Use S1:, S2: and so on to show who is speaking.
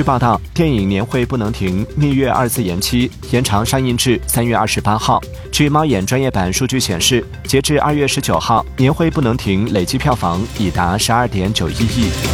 S1: 据报道电影年会不能停蜜月二次延期延长上映至三月二十八号。据猫眼专业版数据显示截至二月十九号年会不能停累计票房已达十二点九一亿。